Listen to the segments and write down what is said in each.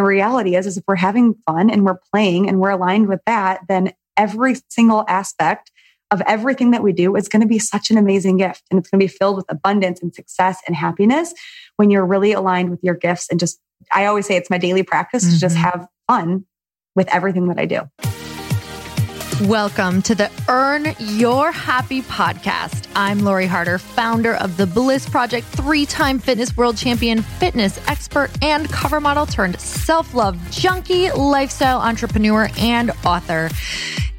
the reality is, is if we're having fun and we're playing and we're aligned with that, then every single aspect of everything that we do is going to be such an amazing gift. And it's going to be filled with abundance and success and happiness when you're really aligned with your gifts. And just, I always say it's my daily practice mm-hmm. to just mm-hmm. have fun with everything that I do. Welcome to the Earn Your Happy podcast. I'm Lori Harder, founder of the Bliss Project, three time fitness world champion, fitness expert, and cover model turned self love junkie, lifestyle entrepreneur, and author.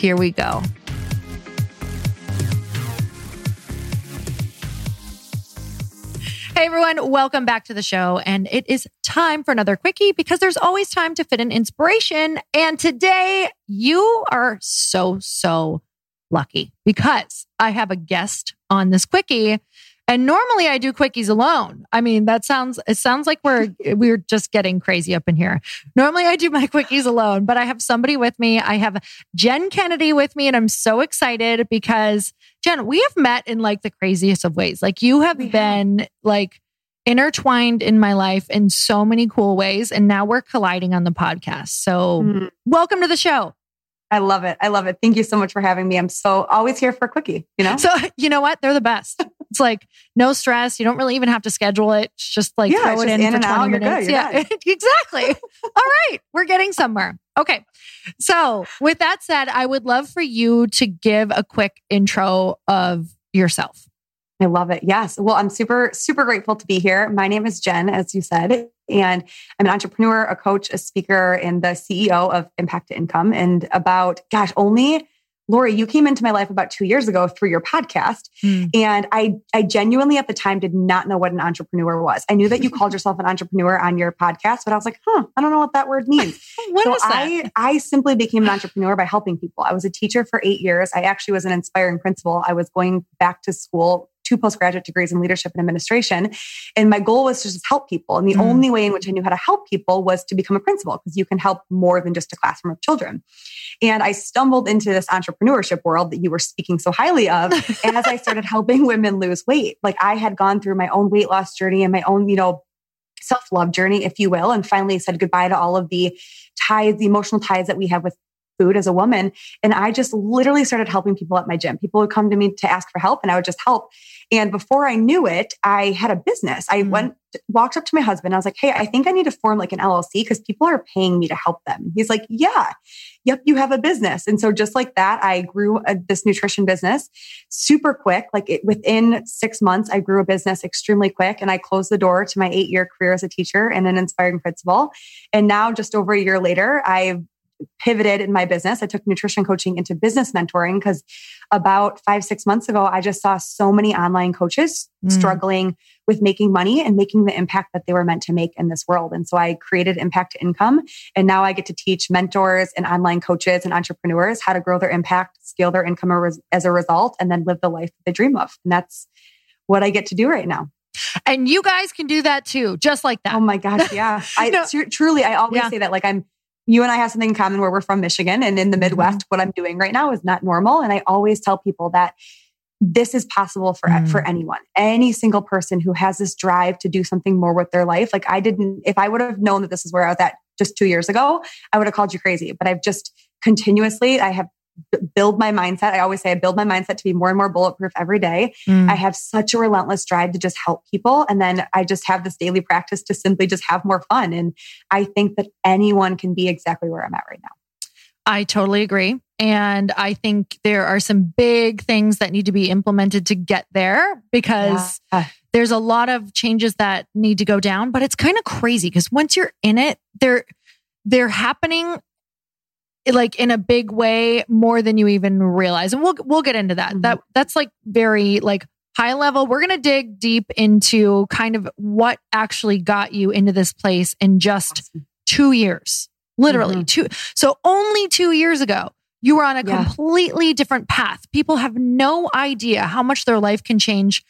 Here we go. Hey everyone, welcome back to the show. And it is time for another quickie because there's always time to fit in inspiration. And today you are so, so lucky because I have a guest on this quickie and normally I do quickies alone. I mean, that sounds, it sounds like we're, we're just getting crazy up in here. Normally I do my quickies alone, but I have somebody with me. I have Jen Kennedy with me and I'm so excited because Jen, we have met in like the craziest of ways. Like you have been like intertwined in my life in so many cool ways. And now we're colliding on the podcast. So mm-hmm. welcome to the show. I love it. I love it. Thank you so much for having me. I'm so always here for a quickie, you know? So, you know what? They're the best. It's like no stress. You don't really even have to schedule it. It's just like yeah, throw it in, in for 20 out, minutes. yeah, exactly. All right. We're getting somewhere. Okay. So, with that said, I would love for you to give a quick intro of yourself. I love it. Yes. Well, I'm super, super grateful to be here. My name is Jen, as you said, and I'm an entrepreneur, a coach, a speaker, and the CEO of Impact to Income. And about, gosh, only Lori, you came into my life about two years ago through your podcast. Mm. And I, I genuinely at the time did not know what an entrepreneur was. I knew that you called yourself an entrepreneur on your podcast, but I was like, huh, I don't know what that word means. what so? I, I simply became an entrepreneur by helping people. I was a teacher for eight years. I actually was an inspiring principal. I was going back to school two postgraduate degrees in leadership and administration. And my goal was to just help people. And the mm. only way in which I knew how to help people was to become a principal because you can help more than just a classroom of children. And I stumbled into this entrepreneurship world that you were speaking so highly of as I started helping women lose weight. Like I had gone through my own weight loss journey and my own, you know, self love journey, if you will, and finally said goodbye to all of the ties, the emotional ties that we have with food as a woman. And I just literally started helping people at my gym. People would come to me to ask for help and I would just help. And before I knew it, I had a business. I mm. went, walked up to my husband. I was like, Hey, I think I need to form like an LLC because people are paying me to help them. He's like, Yeah, yep, you have a business. And so just like that, I grew a, this nutrition business super quick. Like it, within six months, I grew a business extremely quick and I closed the door to my eight year career as a teacher and an inspiring principal. And now just over a year later, I've pivoted in my business. I took nutrition coaching into business mentoring because about five, six months ago, I just saw so many online coaches mm. struggling with making money and making the impact that they were meant to make in this world. And so I created Impact to Income. And now I get to teach mentors and online coaches and entrepreneurs how to grow their impact, scale their income as a result, and then live the life they dream of. And that's what I get to do right now. And you guys can do that too, just like that. Oh my gosh. Yeah. I no. tr- truly, I always yeah. say that like I'm you and I have something in common where we're from Michigan and in the mm-hmm. Midwest, what I'm doing right now is not normal. And I always tell people that this is possible for mm. for anyone any single person who has this drive to do something more with their life like i didn't if i would have known that this is where i was at just two years ago i would have called you crazy but i've just continuously i have build my mindset. I always say I build my mindset to be more and more bulletproof every day. Mm. I have such a relentless drive to just help people. And then I just have this daily practice to simply just have more fun. And I think that anyone can be exactly where I'm at right now. I totally agree. And I think there are some big things that need to be implemented to get there because yeah. there's a lot of changes that need to go down, but it's kind of crazy because once you're in it, they're they're happening like in a big way more than you even realize. And we'll we'll get into that. Mm-hmm. That that's like very like high level. We're going to dig deep into kind of what actually got you into this place in just awesome. two years, literally mm-hmm. two. So only two years ago, you were on a yeah. completely different path. People have no idea how much their life can change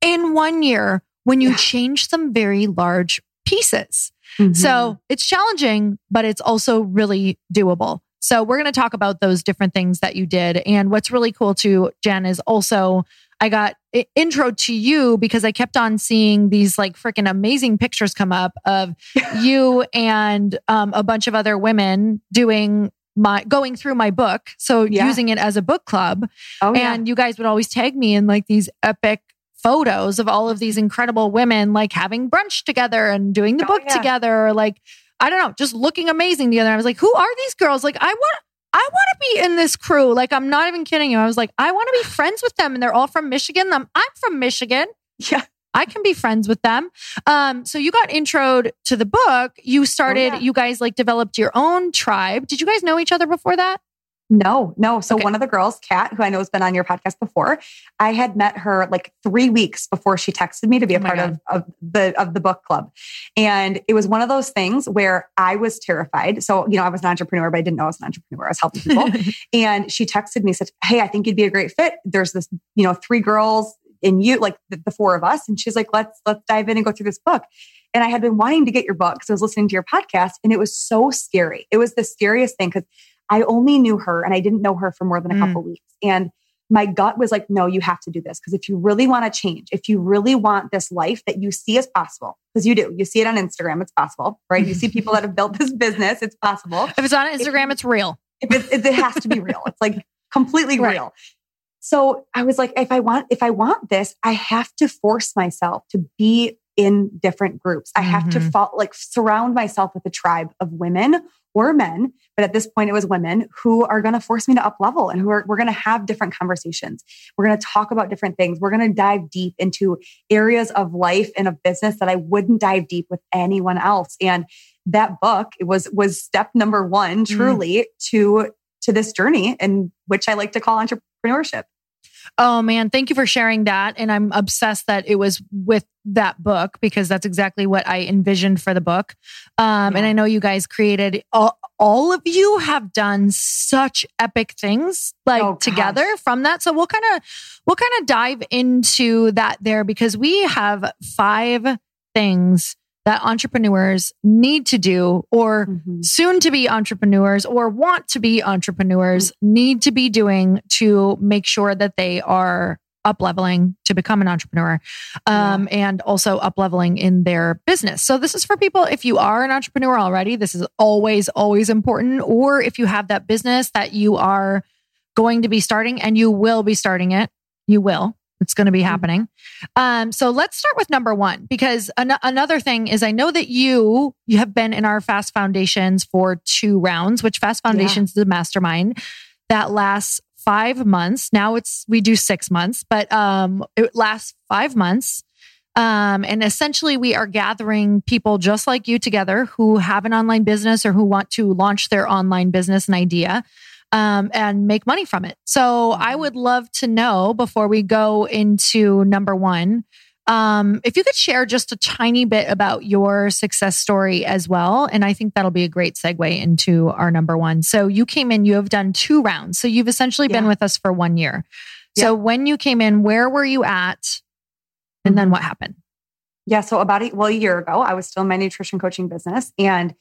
in one year when you yeah. change some very large pieces. Mm-hmm. So it's challenging, but it's also really doable. So we're going to talk about those different things that you did. And what's really cool too, Jen, is also I got intro to you because I kept on seeing these like freaking amazing pictures come up of you and um, a bunch of other women doing my going through my book. So yeah. using it as a book club. Oh, and yeah. you guys would always tag me in like these epic photos of all of these incredible women like having brunch together and doing the oh, book yeah. together. Like, I don't know, just looking amazing the together. I was like, who are these girls? Like, I want, I want to be in this crew. Like, I'm not even kidding you. I was like, I want to be friends with them. And they're all from Michigan. I'm, I'm from Michigan. Yeah. I can be friends with them. Um, so you got introed to the book. You started, oh, yeah. you guys like developed your own tribe. Did you guys know each other before that? No, no. So okay. one of the girls, Kat, who I know has been on your podcast before, I had met her like three weeks before she texted me to be oh a oh part of, of the of the book club. And it was one of those things where I was terrified. So, you know, I was an entrepreneur, but I didn't know I was an entrepreneur. I was helping people. and she texted me, said, Hey, I think you'd be a great fit. There's this, you know, three girls in you, like the, the four of us. And she's like, let's let's dive in and go through this book. And I had been wanting to get your book because I was listening to your podcast and it was so scary. It was the scariest thing because I only knew her and I didn't know her for more than a mm. couple weeks. And my gut was like, no, you have to do this. Because if you really want to change, if you really want this life that you see as possible, because you do, you see it on Instagram, it's possible, right? You see people that have built this business, it's possible. If it's on Instagram, if, it's real. If it, it has to be real. It's like completely right. real. So I was like, if I want, if I want this, I have to force myself to be in different groups. I have mm-hmm. to fall, like surround myself with a tribe of women or men, but at this point it was women who are going to force me to up level and who are, we're going to have different conversations. We're going to talk about different things. We're going to dive deep into areas of life and of business that I wouldn't dive deep with anyone else. And that book it was, was step number one, mm. truly mm. to, to this journey and which I like to call entrepreneurship. Oh man, thank you for sharing that. And I'm obsessed that it was with that book because that's exactly what I envisioned for the book. Um, yeah. And I know you guys created all, all of you have done such epic things like oh, together from that. So we'll kind of we'll kind of dive into that there because we have five things that entrepreneurs need to do or mm-hmm. soon to be entrepreneurs or want to be entrepreneurs mm-hmm. need to be doing to make sure that they are up leveling to become an entrepreneur um, yeah. and also up leveling in their business. So this is for people if you are an entrepreneur already, this is always, always important. Or if you have that business that you are going to be starting and you will be starting it, you will. It's going to be mm-hmm. happening. Um, so let's start with number one because an- another thing is I know that you you have been in our Fast Foundations for two rounds, which Fast Foundations yeah. is a mastermind that lasts five months. Now it's we do six months, but um, it lasts five months. Um, and essentially, we are gathering people just like you together who have an online business or who want to launch their online business and idea um, and make money from it. So I mm-hmm. would love to know before we go into number one, um, if you could share just a tiny bit about your success story as well. And I think that'll be a great segue into our number one. So you came in, you have done two rounds. So you've essentially yeah. been with us for one year. Yeah. So when you came in, where were you at? And mm-hmm. then what happened? Yeah. So about a, well, a year ago, I was still in my nutrition coaching business and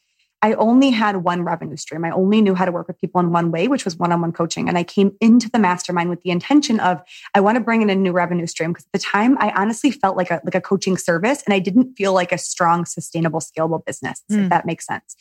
I only had one revenue stream. I only knew how to work with people in one way, which was one on one coaching. And I came into the mastermind with the intention of I want to bring in a new revenue stream because at the time I honestly felt like a, like a coaching service and I didn't feel like a strong, sustainable, scalable business, mm. if hmm. that makes sense.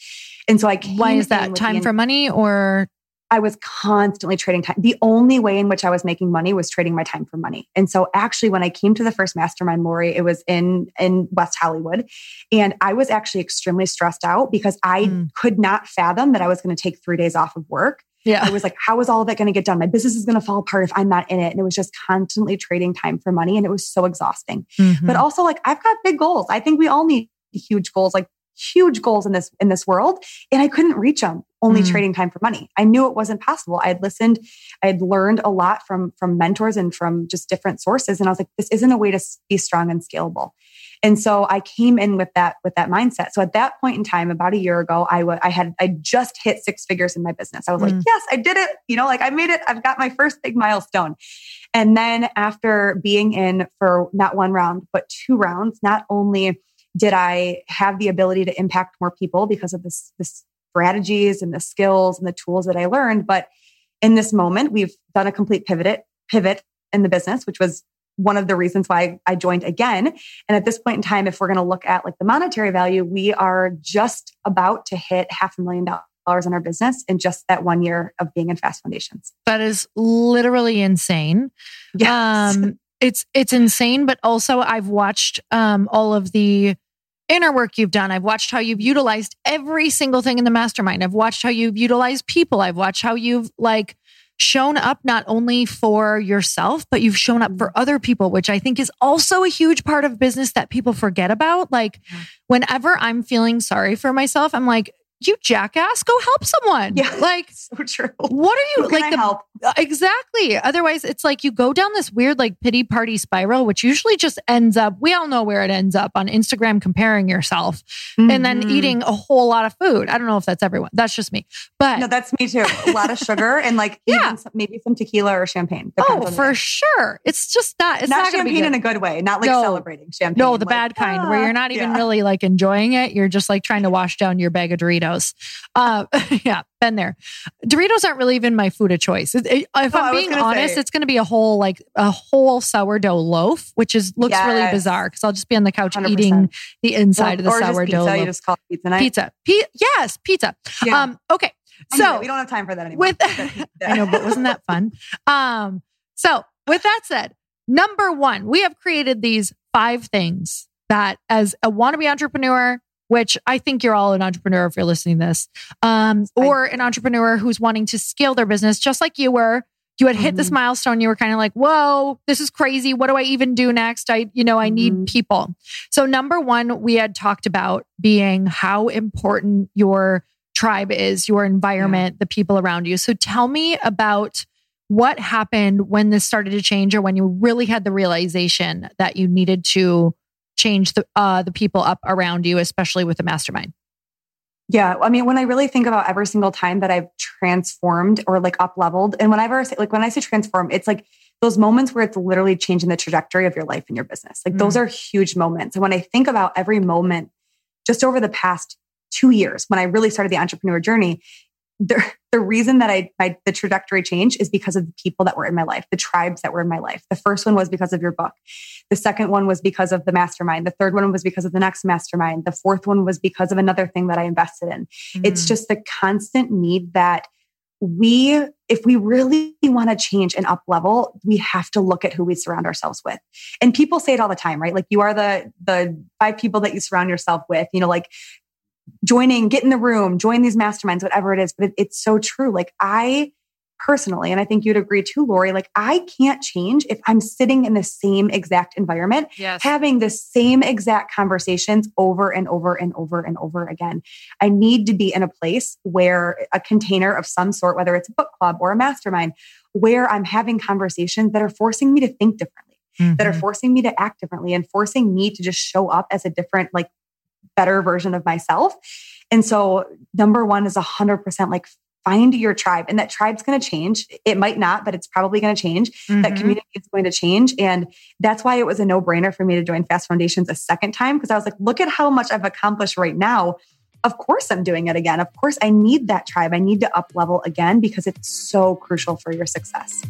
And so I Why is that? Time the, for money or I was constantly trading time. The only way in which I was making money was trading my time for money. And so actually when I came to the first mastermind, Lori, it was in, in West Hollywood. And I was actually extremely stressed out because I mm. could not fathom that I was going to take three days off of work. Yeah. I was like, how is all of that going to get done? My business is going to fall apart if I'm not in it. And it was just constantly trading time for money. And it was so exhausting. Mm-hmm. But also like, I've got big goals. I think we all need huge goals. Like huge goals in this in this world and i couldn't reach them only mm. trading time for money i knew it wasn't possible i had listened i had learned a lot from from mentors and from just different sources and i was like this isn't a way to be strong and scalable And so I came in with that, with that mindset. So at that point in time, about a year ago, I was, I had, I just hit six figures in my business. I was mm. like, yes, I did it. You know, like I made it. I've got my first big milestone. And then after being in for not one round, but two rounds, not only did I have the ability to impact more people because of this, this strategies and the skills and the tools that I learned, but in this moment, we've done a complete pivot, pivot in the business, which was one of the reasons why I joined again. And at this point in time, if we're going to look at like the monetary value, we are just about to hit half a million dollars in our business in just that one year of being in Fast Foundations. That is literally insane. Yes. Um, it's it's insane, but also I've watched um, all of the inner work you've done. I've watched how you've utilized every single thing in the mastermind. I've watched how you've utilized people. I've watched how you've like shown up not only for yourself, but you've shown up for mm-hmm. other people, which I think is also a huge part of business that people forget about. Like, whenever I'm feeling sorry for myself, I'm like, you jackass, go help someone. Yeah. Like, so true. What are you like? The, help? Exactly. Otherwise, it's like you go down this weird, like, pity party spiral, which usually just ends up, we all know where it ends up on Instagram comparing yourself mm-hmm. and then mm-hmm. eating a whole lot of food. I don't know if that's everyone. That's just me. But no, that's me too. A lot of sugar and like, yeah, some, maybe some tequila or champagne. Oh, for sure. It's just not, it's not, not champagne in a good way, not like no. celebrating champagne. No, the like, bad kind where you're not even yeah. really like enjoying it. You're just like trying to wash down your bag of Doritos. Uh, yeah, been there. Doritos aren't really even my food of choice. It, it, if oh, I'm being honest, say. it's going to be a whole like a whole sourdough loaf, which is looks yes. really bizarre because I'll just be on the couch 100%. eating the inside well, of the sourdough. Pizza, loaf. You just call pizza night. Pizza. P- yes, pizza. Yeah. Um, okay. So anyway, we don't have time for that anymore. With I know, but wasn't that fun? Um, so with that said, number one, we have created these five things that as a wannabe entrepreneur, which I think you're all an entrepreneur if you're listening to this, um, or an entrepreneur who's wanting to scale their business, just like you were. You had hit mm-hmm. this milestone. You were kind of like, whoa, this is crazy. What do I even do next? I, you know, I need mm-hmm. people. So, number one, we had talked about being how important your tribe is, your environment, yeah. the people around you. So, tell me about what happened when this started to change or when you really had the realization that you needed to change the uh, the people up around you, especially with the mastermind? Yeah, I mean, when I really think about every single time that I've transformed or like up leveled, and whenever I say like when I say transform, it's like those moments where it's literally changing the trajectory of your life and your business. Like mm. those are huge moments. And when I think about every moment just over the past two years, when I really started the entrepreneur journey, the, the reason that I, I, the trajectory changed is because of the people that were in my life, the tribes that were in my life. The first one was because of your book. The second one was because of the mastermind. The third one was because of the next mastermind. The fourth one was because of another thing that I invested in. Mm. It's just the constant need that we, if we really want to change and up level, we have to look at who we surround ourselves with. And people say it all the time, right? Like you are the, the five people that you surround yourself with, you know, like joining, get in the room, join these masterminds, whatever it is. But it, it's so true. Like I personally, and I think you'd agree too, Lori, like I can't change if I'm sitting in the same exact environment, yes. having the same exact conversations over and over and over and over again. I need to be in a place where a container of some sort, whether it's a book club or a mastermind, where I'm having conversations that are forcing me to think differently. Mm-hmm. That are mm-hmm. forcing me to act differently and forcing me to just show up as a different, like better version of myself. And so number one is a hundred percent like find your tribe and that tribe's going to change. It might not, but it's probably going to change. Mm-hmm. That community is going to change. And that's why it was a no brainer for me to join Fast Foundations a second time. Cause I was like, look at how much I've accomplished right now. Of course I'm doing it again. Of course I need that tribe. I need to up level again because it's so crucial for your success.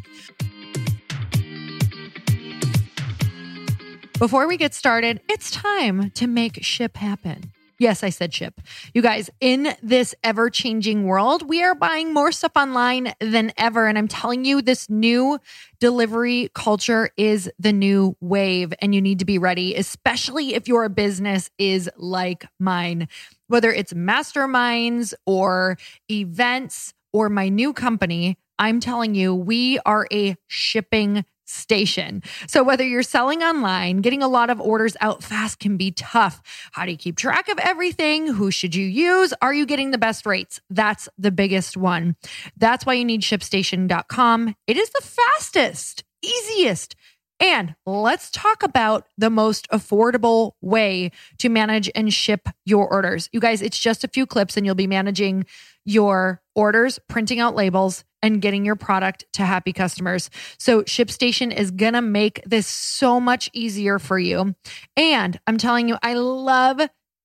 Before we get started, it's time to make ship happen. Yes, I said ship. You guys, in this ever changing world, we are buying more stuff online than ever. And I'm telling you, this new delivery culture is the new wave, and you need to be ready, especially if your business is like mine. Whether it's masterminds or events or my new company, I'm telling you, we are a shipping station. So whether you're selling online, getting a lot of orders out fast can be tough. How do you keep track of everything? Who should you use? Are you getting the best rates? That's the biggest one. That's why you need shipstation.com. It is the fastest, easiest, And let's talk about the most affordable way to manage and ship your orders. You guys, it's just a few clips and you'll be managing your orders, printing out labels, and getting your product to happy customers. So ShipStation is going to make this so much easier for you. And I'm telling you, I love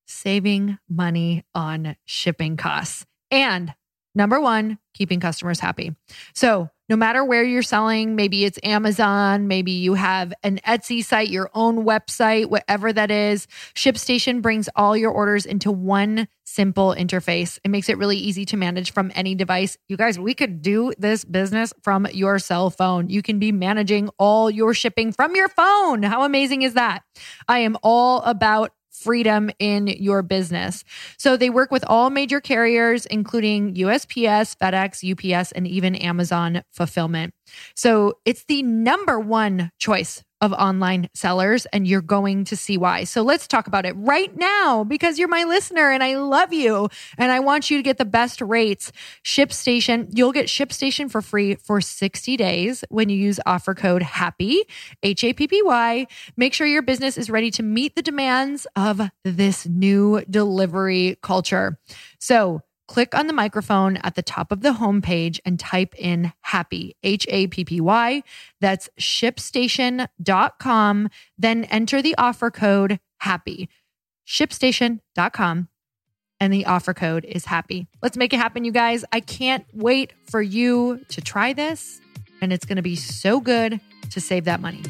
saving money on shipping costs. And number one, keeping customers happy. So no matter where you're selling, maybe it's Amazon, maybe you have an Etsy site, your own website, whatever that is, ShipStation brings all your orders into one simple interface. It makes it really easy to manage from any device. You guys, we could do this business from your cell phone. You can be managing all your shipping from your phone. How amazing is that? I am all about freedom in your business. So they work with all major carriers, including USPS, FedEx, UPS, and even Amazon fulfillment. So it's the number one choice of online sellers, and you're going to see why. So let's talk about it right now because you're my listener and I love you and I want you to get the best rates. ShipStation, you'll get ShipStation for free for 60 days when you use offer code HAPPY, H A P P Y. Make sure your business is ready to meet the demands of this new delivery culture. So, click on the microphone at the top of the homepage and type in happy, H A P P Y. That's shipstation.com. Then enter the offer code happy. Shipstation.com. And the offer code is happy. Let's make it happen, you guys. I can't wait for you to try this. And it's going to be so good to save that money.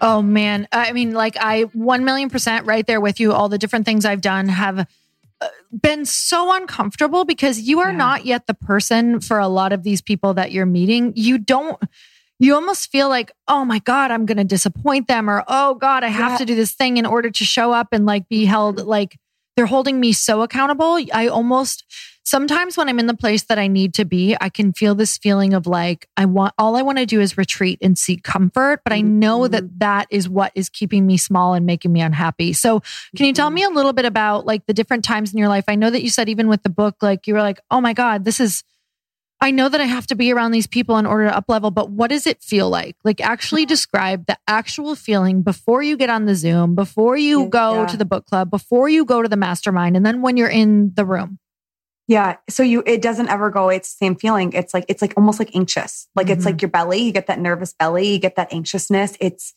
Oh man. I mean, like I 1 million percent right there with you. All the different things I've done have uh, been so uncomfortable because you are yeah. not yet the person for a lot of these people that you're meeting. You don't, you almost feel like, oh my God, I'm going to disappoint them or, oh God, I have yeah. to do this thing in order to show up and like be held like they're holding me so accountable. I almost, sometimes when I'm in the place that I need to be, I can feel this feeling of like, I want, all I want to do is retreat and seek comfort. But I know mm-hmm. that that is what is keeping me small and making me unhappy. So can you tell mm-hmm. me a little bit about like the different times in your life? I know that you said even with the book, like you were like, oh my God, this is, I know that I have to be around these people in order to up level, but what does it feel like? Like actually describe the actual feeling before you get on the Zoom, before you go yeah. to the book club, before you go to the mastermind, and then when you're in the room. Yeah. So you, it doesn't ever go. It's the same feeling. It's like, it's like almost like anxious. Like mm-hmm. it's like mm-hmm. your belly, you get that nervous belly, you get that anxiousness. It's,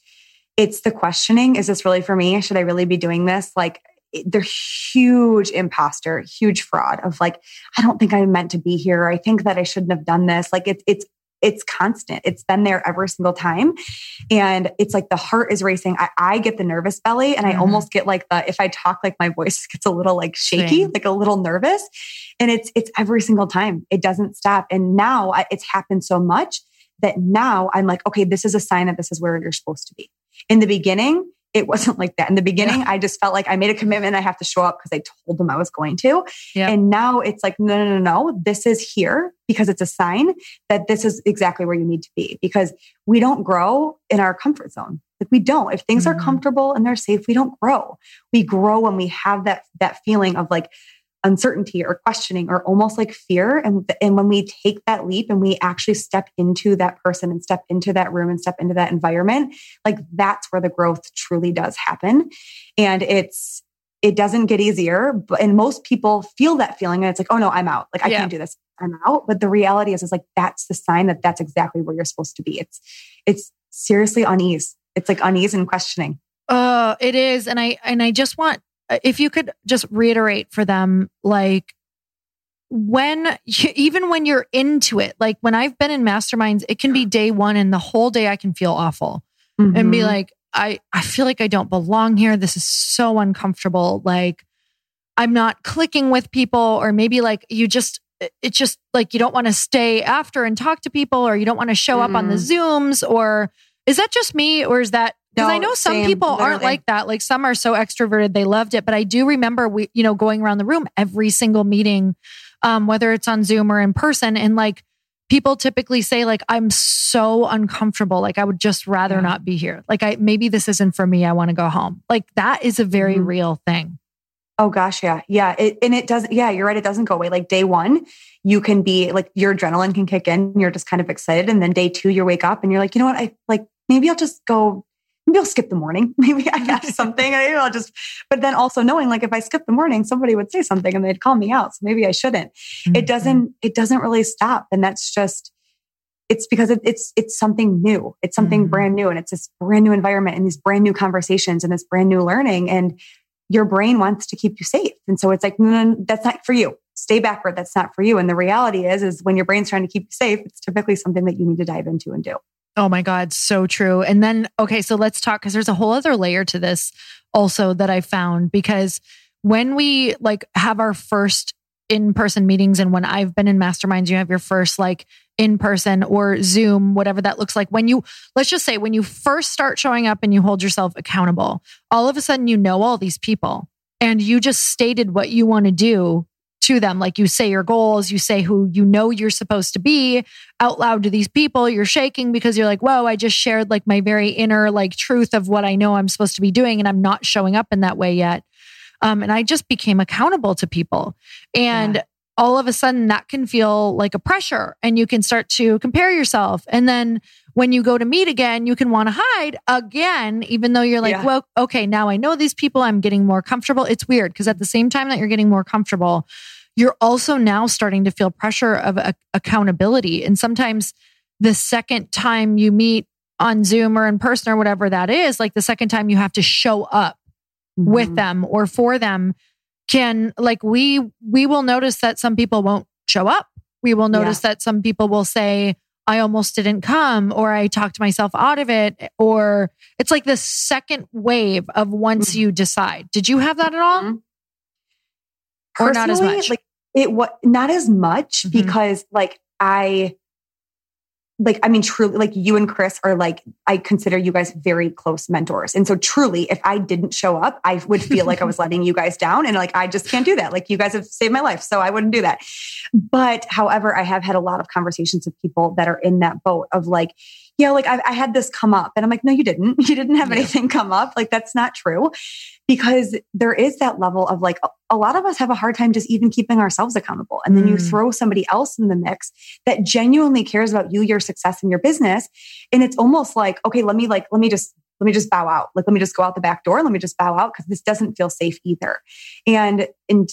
it's the questioning. Is this really for me? Should I really be doing this? Like they're huge imposter, huge fraud of like, I don't think I'm meant to be here. I think that I shouldn't have done this. Like it's, it's it's constant. It's been there every single time. And it's like the heart is racing. I, I get the nervous belly and I mm-hmm. almost get like the, if I talk like my voice gets a little like shaky, Same. like a little nervous. And it's, it's every single time. It doesn't stop. And now I, it's happened so much that now I'm like, okay, this is a sign that this is where you're supposed to be. In the beginning, it wasn't like that. In the beginning, yeah. I just felt like I made a commitment. I have to show up because I told them I was going to. Yeah. And now it's like, no, no, no, no. This is here because it's a sign that this is exactly where you need to be because we don't grow in our comfort zone. Like we don't. If things mm-hmm. are comfortable and they're safe, we don't grow. We grow when we have that that feeling of like uncertainty or questioning or almost like fear. And, and when we take that leap and we actually step into that person and step into that room and step into that environment, like that's where the growth truly does happen. And it's, it doesn't get easier. But, and most people feel that feeling and it's like, oh no, I'm out. Like I yeah. can't do this. I'm out. But the reality is, is like, that's the sign that that's exactly where you're supposed to be. It's, it's seriously unease. It's like unease and questioning. Uh, it is. And I, and I just want if you could just reiterate for them, like when even when you're into it, like when I've been in masterminds, it can be day one and the whole day I can feel awful mm-hmm. and be mm-hmm. like, I, I feel like I don't belong here. This is so uncomfortable. Like I'm not clicking with people, or maybe like you just, it's just like you don't want to stay after and talk to people, or you don't want to show mm. up on the mm-hmm. Zooms, or is that just me, or is that because no, I know some same, people literally. aren't like that. Like some are so extroverted, they loved it. But I do remember we, you know, going around the room every single meeting, um, whether it's on Zoom or in person. And like people typically say, like, I'm so uncomfortable. Like I would just rather yeah. not be here. Like I maybe this isn't for me. I want to go home. Like that is a very mm-hmm. real thing. Oh gosh, yeah. Yeah. It, and it doesn't, yeah, you're right. It doesn't go away. Like day one, you can be like your adrenaline can kick in. You're just kind of excited. And then day two, you wake up and you're like, you know what? I like, maybe I'll just go, maybe I'll skip the morning. Maybe I have something. Maybe I'll just, but then also knowing like if I skip the morning, somebody would say something and they'd call me out. So maybe I shouldn't. Mm-hmm. It doesn't, it doesn't really stop. And that's just, it's because it, it's it's something new. It's something mm. brand new, and it's this brand new environment and these brand new conversations and this brand new learning. And your brain wants to keep you safe, and so it's like, no, no, that's not for you. Stay backward. That's not for you. And the reality is, is when your brain's trying to keep you safe, it's typically something that you need to dive into and do. Oh my God, so true. And then, okay, so let's talk because there's a whole other layer to this also that I found because when we like have our first in person meetings and when I've been in masterminds, you have your first like in person or Zoom, whatever that looks like. When you, let's just say, when you first start showing up and you hold yourself accountable, all of a sudden you know all these people and you just stated what you want to do to them. Like you say your goals, you say who you know you're supposed to be out loud to these people. You're shaking because you're like, whoa, I just shared like my very inner like truth of what I know I'm supposed to be doing and I'm not showing up in that way yet. Um, and I just became accountable to people. And yeah all of a sudden that can feel like a pressure and you can start to compare yourself. And then when you go to meet again, you can want to hide again, even though you're like, yeah. well, okay, now I know these people. I'm getting more comfortable. It's weird because at the same time that you're getting more comfortable, you're also now starting to feel pressure of a- accountability. And sometimes the second time you meet on Zoom or in person or whatever that is, like the second time you have to show up mm-hmm. with them or for them can like we we will notice that some people won't show up. We will notice yeah. that some people will say I almost didn't come or I talked myself out of it or it's like the second wave of once mm-hmm. you decide. Did you have that at all? Mm-hmm. Or not as much? Like it what not as much mm-hmm. because like I like i mean truly like you and chris are like i consider you guys very close mentors and so truly if i didn't show up i would feel like i was letting you guys down and like i just can't do that like you guys have saved my life so i wouldn't do that but however i have had a lot of conversations with people that are in that boat of like yeah, like I, I, had this come up. And I'm like, no, you didn't. You didn't have yeah. anything come up. Like, that's not true. Because there is that level of like, a lot of us have a hard time just even keeping ourselves accountable. And then mm. you throw somebody else in the mix that genuinely cares about you, your success, and your business. And it's almost like, okay, let me like, let me just let me just bow out. Like, let me just go out the back door. Let me just bow out because this doesn't feel safe either. And, and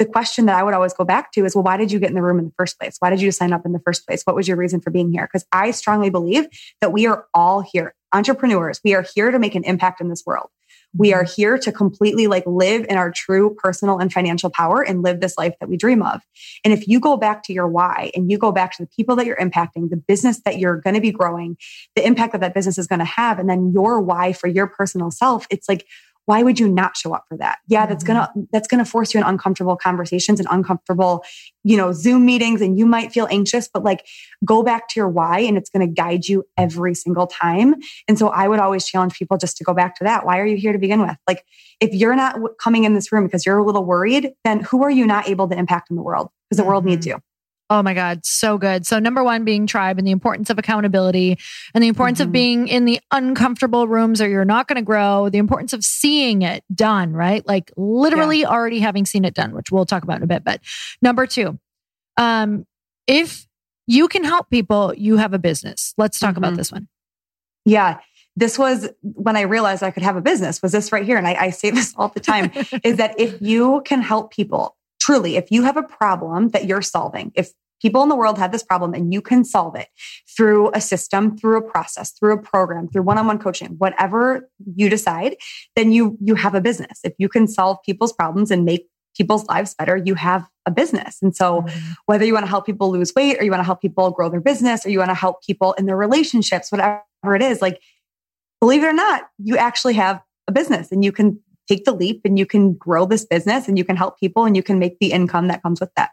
the question that I would always go back to is, well, why did you get in the room in the first place? Why did you sign up in the first place? What was your reason for being here? Because I strongly believe that we are all here, entrepreneurs. We are here to make an impact in this world. We mm-hmm. are here to completely like live in our true personal and financial power and live this life that we dream of. And if you go back to your why and you go back to the people that you're impacting, the business that you're going to be growing, the impact that that business is going to have, and then your why for your personal self, it's like, why would you not show up for that? Yeah, that's mm-hmm. gonna that's gonna force you in uncomfortable conversations and uncomfortable, you know, Zoom meetings, and you might feel anxious, but like go back to your why and it's gonna guide you every single time. And so I would always challenge people just to go back to that. Why are you here to begin with? Like if you're not coming in this room because you're a little worried, then who are you not able to impact in the world? Because the mm-hmm. world needs mm-hmm. you. Oh my God, so good. So, number one, being tribe and the importance of accountability and the importance mm-hmm. of being in the uncomfortable rooms or you're not going to grow, the importance of seeing it done, right? Like literally yeah. already having seen it done, which we'll talk about in a bit. But number two, um, if you can help people, you have a business. Let's talk mm-hmm. about this one. Yeah. This was when I realized I could have a business, was this right here. And I, I say this all the time is that if you can help people, truly, if you have a problem that you're solving, if people in the world have this problem and you can solve it through a system, through a process, through a program, through one-on-one coaching, whatever you decide, then you you have a business. If you can solve people's problems and make people's lives better, you have a business. And so mm-hmm. whether you want to help people lose weight or you want to help people grow their business or you want to help people in their relationships, whatever it is, like believe it or not, you actually have a business and you can take the leap and you can grow this business and you can help people and you can make the income that comes with that.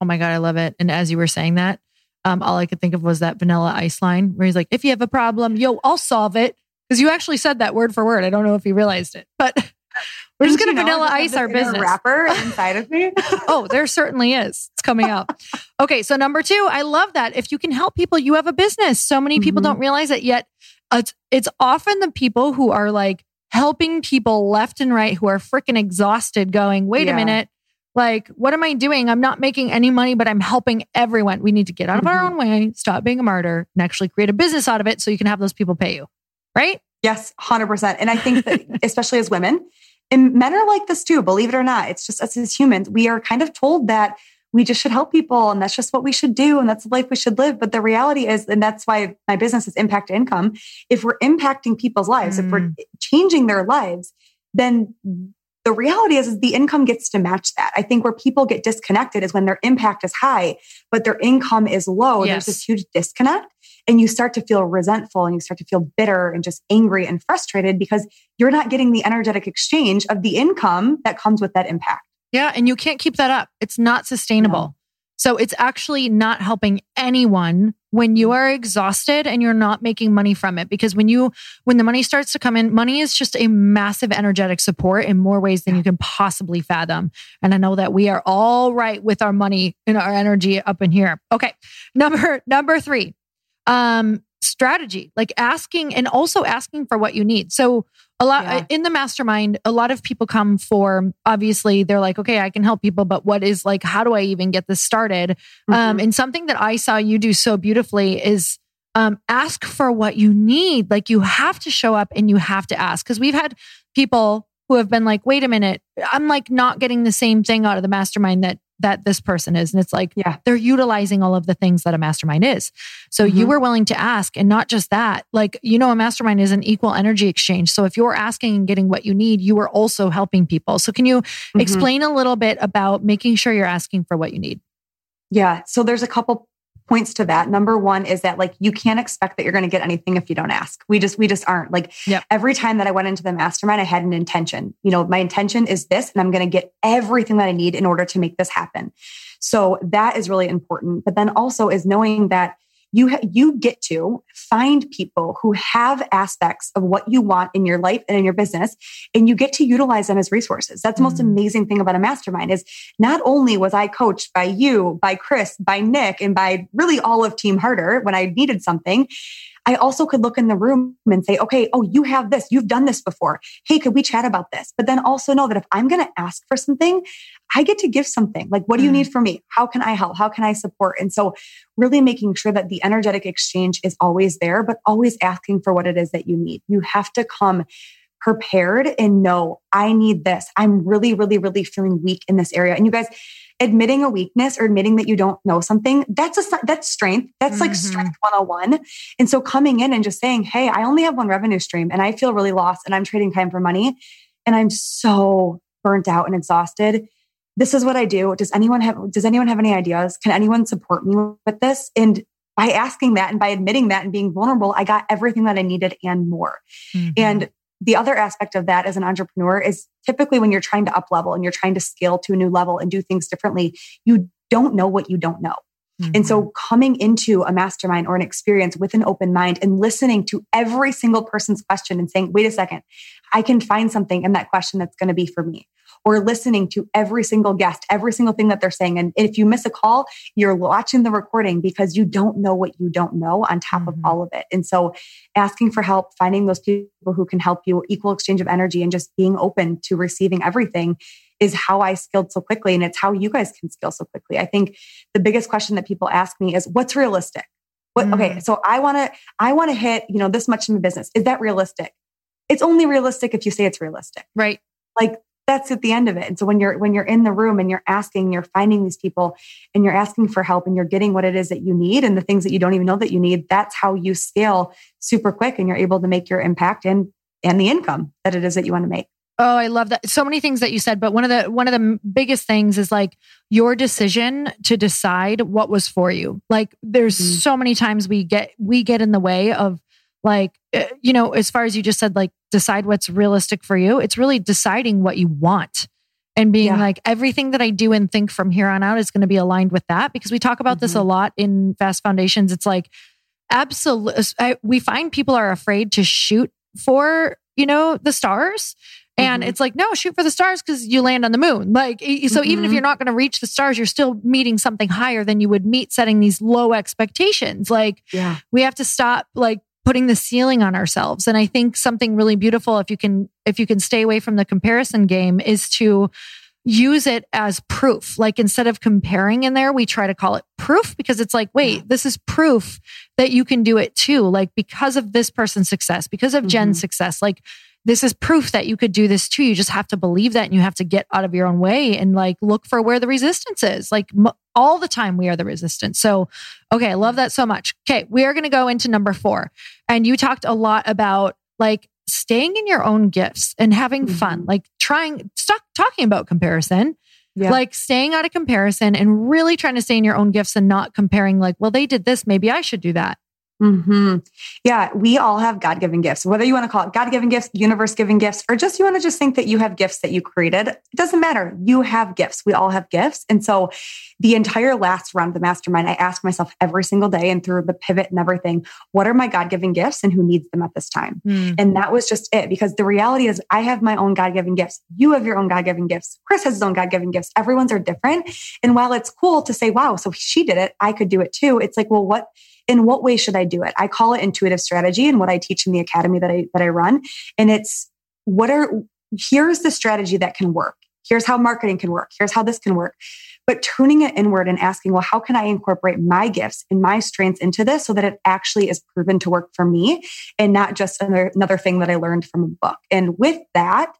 Oh my God, I love it. And as you were saying that, um, all I could think of was that vanilla ice line where he's like, if you have a problem, yo, I'll solve it. Because you actually said that word for word. I don't know if you realized it, but we're just going to vanilla ice our business. Rapper inside of me. oh, there certainly is. It's coming out. okay. So number two, I love that. If you can help people, you have a business. So many people mm-hmm. don't realize it yet. It's, it's often the people who are like helping people left and right who are freaking exhausted going, wait Yeah. a minute. Like, what am I doing? I'm not making any money, but I'm helping everyone. We need to get out of our Mhm. own way, stop being a martyr, and actually create a business out of it so you can have those people pay you. Right? Yes, 100%. And I think that, especially as women, and men are like this too, believe it or not. It's just us as humans. We are kind of told that we just should help people and that's just what we should do and that's the life we should live. But the reality is, and that's why my business is impact income. If we're impacting people's lives, if we're changing their lives, then the reality is, is the income gets to match that. I think where people get disconnected is when their impact is high, but their income is low. Yes. There's this huge disconnect and you start to feel resentful and you start to feel bitter and just angry and frustrated because you're not getting the energetic exchange of the income that comes with that impact. Yeah. And you can't keep that up. It's not sustainable. No. So it's actually not helping anyone when you are exhausted and you're not making money from it. Because when you, when the money starts to come in, money is just a massive energetic support in more ways than you can possibly fathom. And I know that we are all right with our money and our energy up in here. Okay. Number, number three, um, strategy, like asking and also asking for what you need. So a lot Yeah. in the mastermind, a lot of people come for obviously they're like, okay, I can help people, but what is like, how do I even get this started? Um, Mhm. and something that I saw you do so beautifully is um, ask for what you need. Like you have to show up and you have to ask. Cause we've had people who have been like, wait a minute, I'm like not getting the same thing out of the mastermind that that this person is. And it's like yeah. they're utilizing all of the things that a mastermind is. So you Mhm. were willing to ask and not just that. Like, you know, a mastermind is an equal energy exchange. So if you're asking and getting what you need, you are also helping people. So can you Mhm. explain a little bit about making sure you're asking for what you need? Yeah. So there's a couple points to that. Number one is that like you can't expect that you're going to get anything if you don't ask. We just we just aren't. Like Yep. every time that I went into the mastermind, I had an intention. You know, my intention is this, and I'm going to get everything that I need in order to make this happen. So that is really important. But then also is knowing that you ha- you get to find people who have aspects of what you want in your life and in your business and you get to utilize them as resources that's the most Mm. amazing thing about a mastermind is not only was i coached by you by chris by nick and by really all of team harder when i needed something I also could look in the room and say, okay, oh, you have this. You've done this before. Hey, could we chat about this? But then also know that if I'm going to ask for something, I get to give something. Like, what do you Mm. need from me? How can I help? How can I support? And so, really making sure that the energetic exchange is always there, but always asking for what it is that you need. You have to come prepared and know, I need this. I'm really, really, really feeling weak in this area. And you guys, admitting a weakness or admitting that you don't know something, that's a that's strength. That's like Mhm. strength 101. And so coming in and just saying, "Hey, I only have one revenue stream and I feel really lost and I'm trading time for money and I'm so burnt out and exhausted. This is what I do. Does anyone have does anyone have any ideas? Can anyone support me with this?" And by asking that and by admitting that and being vulnerable, I got everything that I needed and more. Mm-hmm. And the other aspect of that as an entrepreneur is typically when you're trying to up level and you're trying to scale to a new level and do things differently, you don't know what you don't know. And Mm-hmm. so coming into a mastermind or an experience with an open mind and listening to every single person's question and saying, wait a second, I can find something in that question that's going to be for me. Or listening to every single guest, every single thing that they're saying. And if you miss a call, you're watching the recording because you don't know what you don't know on top Mhm. of all of it. And so asking for help, finding those people who can help you, equal exchange of energy, and just being open to receiving everything is how I scaled so quickly. And it's how you guys can scale so quickly. I think the biggest question that people ask me is what's realistic? What, Mm. okay, so I want to, I want to hit, you know, this much in the business. Is that realistic? It's only realistic if you say it's realistic. right. Like that's at the end of it. And so when you're, when you're in the room and you're asking, you're finding these people and you're asking for help and you're getting what it is that you need and the things that you don't even know that you need, that's how you scale super quick and you're able to make your impact and, and the income that it is that you want to make. Oh, I love that. So many things that you said, but one of the one of the biggest things is like your decision to decide what was for you. Like there's Mhm. so many times we get we get in the way of like uh, you know, as far as you just said like decide what's realistic for you. It's really deciding what you want and being Yeah. like everything that I do and think from here on out is going to be aligned with that because we talk about this a Mhm. lot in fast foundations. It's like absolutely we find people are afraid to shoot for, you know, the stars. And Mhm. it's like, no, shoot for the stars because you land on the moon. Like, so even if Mhm. you're not going to reach the stars, you're still meeting something higher than you would meet setting these low expectations. Like, Yeah. we have to stop like putting the ceiling on ourselves. And I think something really beautiful, if you can, if you can stay away from the comparison game is to use it as proof. Like instead of comparing in there, we try to call it proof because it's like, wait, this is proof that you can do it too. Like because of this person's success, because of mm-hmm. Jen's success, like this is proof that you could do this too. You just have to believe that and you have to get out of your own way and like look for where the resistance is. Like m- all the time we are the resistance. So, okay, I love that so much. Okay, we are going to go into number four. And you talked a lot about like staying in your own gifts and having mm-hmm. fun, like trying, stop talking about comparison. Yeah. Like staying out of comparison and really trying to stay in your own gifts and not comparing, like, well, they did this. Maybe I should do that. Hmm. Yeah, we all have God given gifts. Whether you want to call it God given gifts, universe given gifts, or just you want to just think that you have gifts that you created, it doesn't matter. You have gifts. We all have gifts. And so, the entire last round of the mastermind, I ask myself every single day and through the pivot and everything, what are my God given gifts and who needs them at this time? Mm. And that was just it. Because the reality is, I have my own God given gifts. You have your own God given gifts. Chris has his own God given gifts. Everyone's are different. And while it's cool to say, "Wow, so she did it, I could do it too," it's like, well, what in what way should I do it? I call it intuitive strategy and what I teach in the academy that I that I run. And it's what are here's the strategy that can work. Here's how marketing can work. Here's how this can work. But tuning it inward and asking, well, how can I incorporate my gifts and my strengths into this so that it actually is proven to work for me and not just another, another thing that I learned from a book. And with that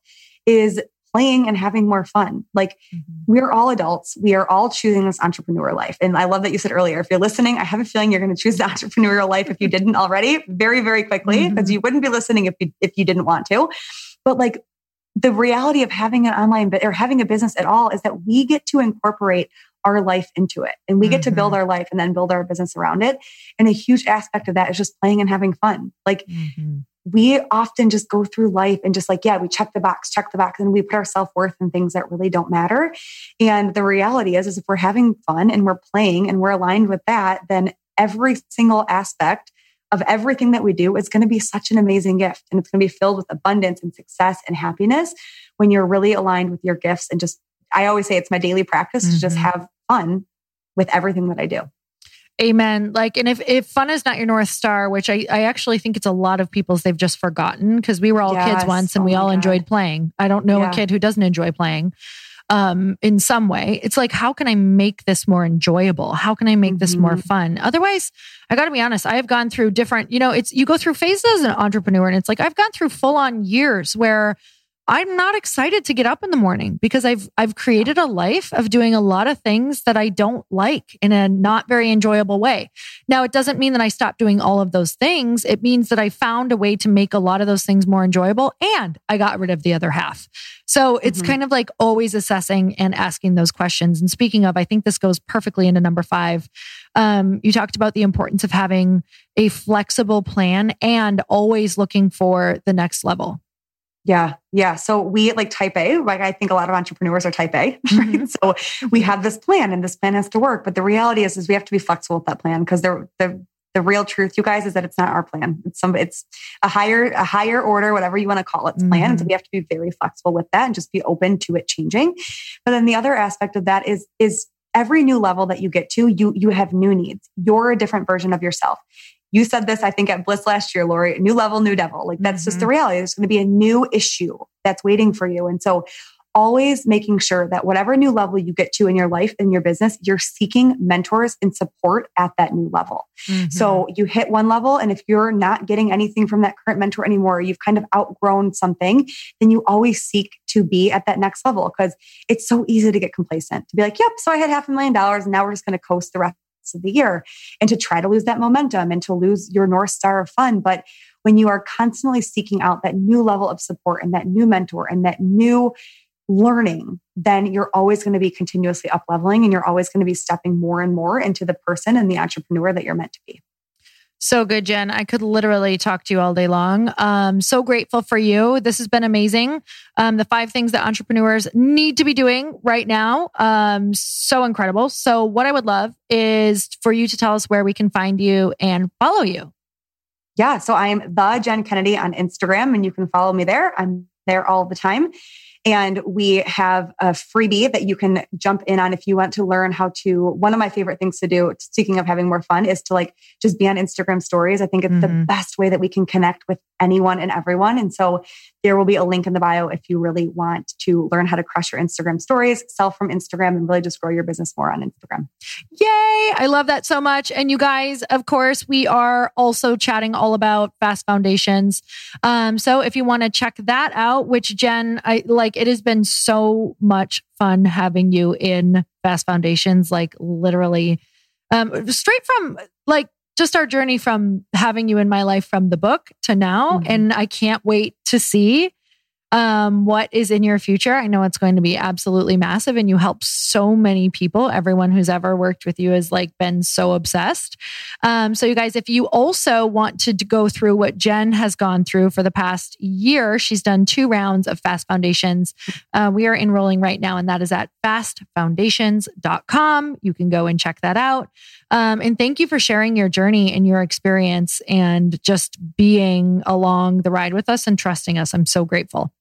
is playing and having more fun. Like mm-hmm. we're all adults. We are all choosing this entrepreneur life. And I love that you said earlier, if you're listening, I have a feeling you're going to choose the entrepreneurial life if you didn't already very, very quickly, because mm-hmm. you wouldn't be listening if you, if you didn't want to. But like the reality of having an online or having a business at all is that we get to incorporate our life into it and we get mm-hmm. to build mm-hmm. our life and then build our business around it. And a huge aspect of that is just playing and having fun. Like mm-hmm we often just go through life and just like, yeah, we check the box, check the box, and we put our self worth in things that really don't matter. And the reality is, is if we're having fun and we're playing and we're aligned with that, then every single aspect of everything that we do is going to be such an amazing gift. And it's going to be filled with abundance and success and happiness when you're really aligned with your gifts. And just, I always say it's my daily practice mm-hmm. to just mm-hmm. have fun with everything that I do. Amen. Like, and if, if fun is not your North Star, which I, I actually think it's a lot of people's, they've just forgotten because we were all yes. kids once and oh we all God. enjoyed playing. I don't know yeah. a kid who doesn't enjoy playing um, in some way. It's like, how can I make this more enjoyable? How can I make mm-hmm. this more mm-hmm. fun? Otherwise, I got to be honest, I have gone through different, you know, it's, you go through phases as an entrepreneur and it's like, I've gone through full on years where I'm not excited to get up in the morning because I've I've created a life of doing a lot of things that I don't like in a not very enjoyable way. Now, it doesn't mean that I stopped doing all of those things. It means that I found a way to make a lot of those things more enjoyable and I got rid of the other half. So it's mm-hmm. kind of like always assessing and asking those questions. And speaking of, I think this goes perfectly into number five. Um, you talked about the importance of having a flexible plan and always looking for the next level. Yeah. Yeah. So we like type A, like I think a lot of entrepreneurs are type A, right? Mm-hmm. So we have this plan and this plan has to work. But the reality is, is we have to be flexible with that plan because the, the, the real truth, you guys, is that it's not our plan. It's some, it's a higher, a higher order, whatever you want to call it, plan. Mm-hmm. And so we have to be very flexible with that and just be open to it changing. But then the other aspect of that is, is every new level that you get to, you, you have new needs. You're a different version of yourself. You said this, I think, at Bliss last year, Lori, new level, new devil. Like that's mm-hmm. just the mm-hmm. reality. There's going to be a new issue that's waiting for you. And so always making sure that whatever new level you get to in your life in your business you're seeking mentors and support at that new level mm-hmm. so you hit one level and if you're not getting anything from that current mentor anymore you've kind of outgrown something then you always seek to be at that next level because it's so easy to get complacent to be like yep so i had half a million dollars and now we're just going to coast the rest of the year and to try to lose that momentum and to lose your North Star of fun. But when you are constantly seeking out that new level of support and that new mentor and that new learning, then you're always going to be continuously up leveling and you're always going to be stepping more and more into the person and the entrepreneur that you're meant to be. So good, Jen. I could literally talk to you all day long. Um, so grateful for you. This has been amazing. Um, the five things that entrepreneurs need to be doing right now. Um, so incredible. So what I would love is for you to tell us where we can find you and follow you. Yeah. So I'm the Jen Kennedy on Instagram and you can follow me there. I'm there all the time. And we have a freebie that you can jump in on if you want to learn how to. One of my favorite things to do, speaking of having more fun, is to like just be on Instagram stories. I think it's mm-hmm. the best way that we can connect with anyone and everyone. And so there will be a link in the bio if you really want to learn how to crush your Instagram stories, sell from Instagram, and really just grow your business more on Instagram. Yay! I love that so much. And you guys, of course, we are also chatting all about Fast Foundations. Um, so if you want to check that out, which Jen, I like, it has been so much fun having you in Fast Foundations, like literally, um, straight from like just our journey from having you in my life from the book to now. Mm-hmm. And I can't wait to see um, what is in your future. I know it's going to be absolutely massive and you help so many people. Everyone who's ever worked with you has like been so obsessed. Um, so you guys, if you also want to go through what Jen has gone through for the past year, she's done two rounds of Fast Foundations. Uh, we are enrolling right now and that is at fastfoundations.com. You can go and check that out. Um, and thank you for sharing your journey and your experience and just being along the ride with us and trusting us. I'm so grateful.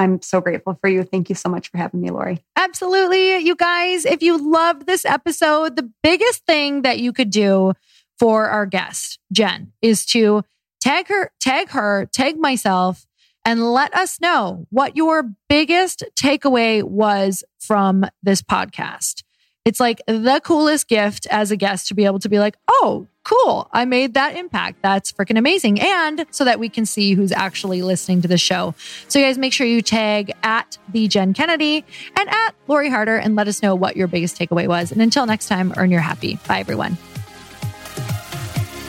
I'm so grateful for you. Thank you so much for having me, Lori. Absolutely. You guys, if you loved this episode, the biggest thing that you could do for our guest, Jen, is to tag her, tag her, tag myself, and let us know what your biggest takeaway was from this podcast. It's like the coolest gift as a guest to be able to be like, oh, cool. I made that impact. That's freaking amazing. And so that we can see who's actually listening to the show. So you guys make sure you tag at the Jen Kennedy and at Lori Harder and let us know what your biggest takeaway was. And until next time, earn your happy. Bye everyone.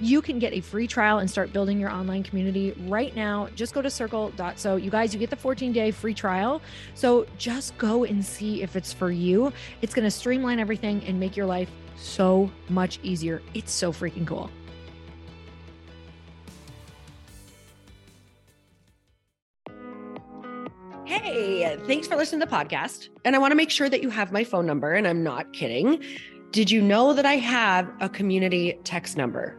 you can get a free trial and start building your online community right now. Just go to circle.so. You guys, you get the 14 day free trial. So just go and see if it's for you. It's going to streamline everything and make your life so much easier. It's so freaking cool. Hey, thanks for listening to the podcast. And I want to make sure that you have my phone number, and I'm not kidding. Did you know that I have a community text number